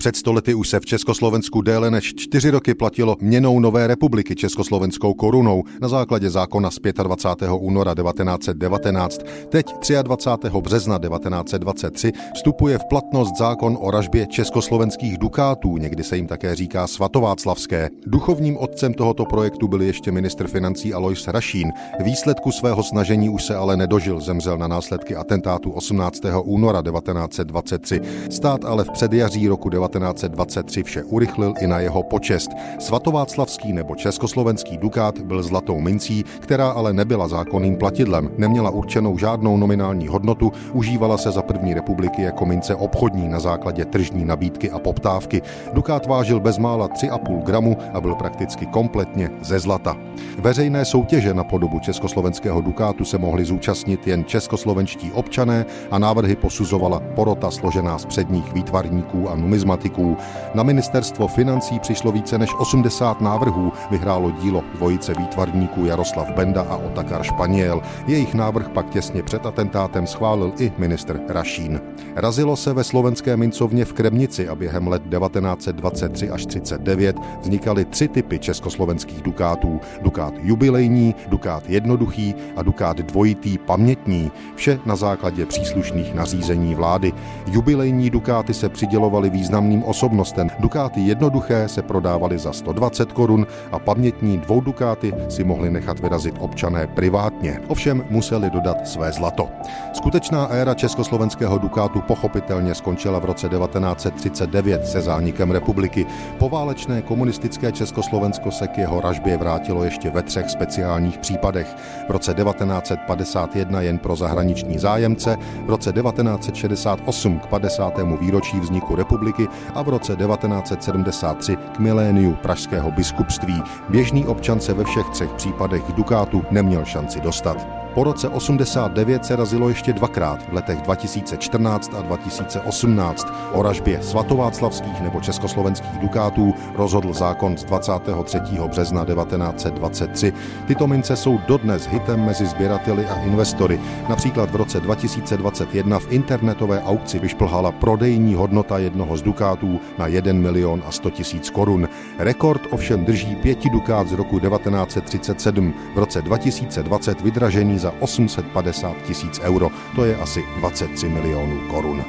Před stolety už se v Československu déle než čtyři roky platilo měnou Nové republiky československou korunou na základě zákona z 25. února 1919. Teď 23. března 1923 vstupuje v platnost zákon o ražbě československých dukátů, někdy se jim také říká svatováclavské. Duchovním otcem tohoto projektu byl ještě ministr financí Alois Rašín. Výsledku svého snažení už se ale nedožil, zemřel na následky atentátu 18. února 1923. Stát ale v předjaří roku 19 1923 vše urychlil i na jeho počest. Svatováclavský nebo československý dukát byl zlatou mincí, která ale nebyla zákonným platidlem, neměla určenou žádnou nominální hodnotu, užívala se za první republiky jako mince obchodní na základě tržní nabídky a poptávky. Dukát vážil bezmála 3,5 gramu a byl prakticky kompletně ze zlata. Veřejné soutěže na podobu československého dukátu se mohli zúčastnit jen českoslovenští občané a návrhy posuzovala porota složená z předních výtvarníků a numizmatů matematiků. Na ministerstvo financí přišlo více než 80 návrhů, vyhrálo dílo dvojice výtvarníků Jaroslav Benda a Otakar Španěl. Jejich návrh pak těsně před atentátem schválil i ministr Rašín. Razilo se ve slovenské mincovně v Kremnici a během let 1923 až 39 vznikaly tři typy československých dukátů. Dukát jubilejní, dukát jednoduchý a dukát dvojitý pamětní. Vše na základě příslušných nařízení vlády. Jubilejní dukáty se přidělovaly významným významným osobnostem. Dukáty jednoduché se prodávaly za 120 korun a pamětní dvou dukáty si mohli nechat vyrazit občané privátně. Ovšem museli dodat své zlato. Skutečná éra československého dukátu pochopitelně skončila v roce 1939 se zánikem republiky. Poválečné komunistické Československo se k jeho ražbě vrátilo ještě ve třech speciálních případech. V roce 1951 jen pro zahraniční zájemce, v roce 1968 k 50. výročí vzniku republiky a v roce 1973 k miléniu pražského biskupství. Běžný občan se ve všech třech případech dukátu neměl šanci dostat. Po roce 89 se razilo ještě dvakrát v letech 2014 a 2018. O ražbě svatováclavských nebo československých dukátů rozhodl zákon z 23. března 1923. Tyto mince jsou dodnes hitem mezi sběrateli a investory. Například v roce 2021 v internetové aukci vyšplhala prodejní hodnota jednoho z dukátů na 1 milion a 100 tisíc korun. Rekord ovšem drží pěti dukát z roku 1937. V roce 2020 vydražený za 850 tisíc euro, to je asi 23 milionů korun.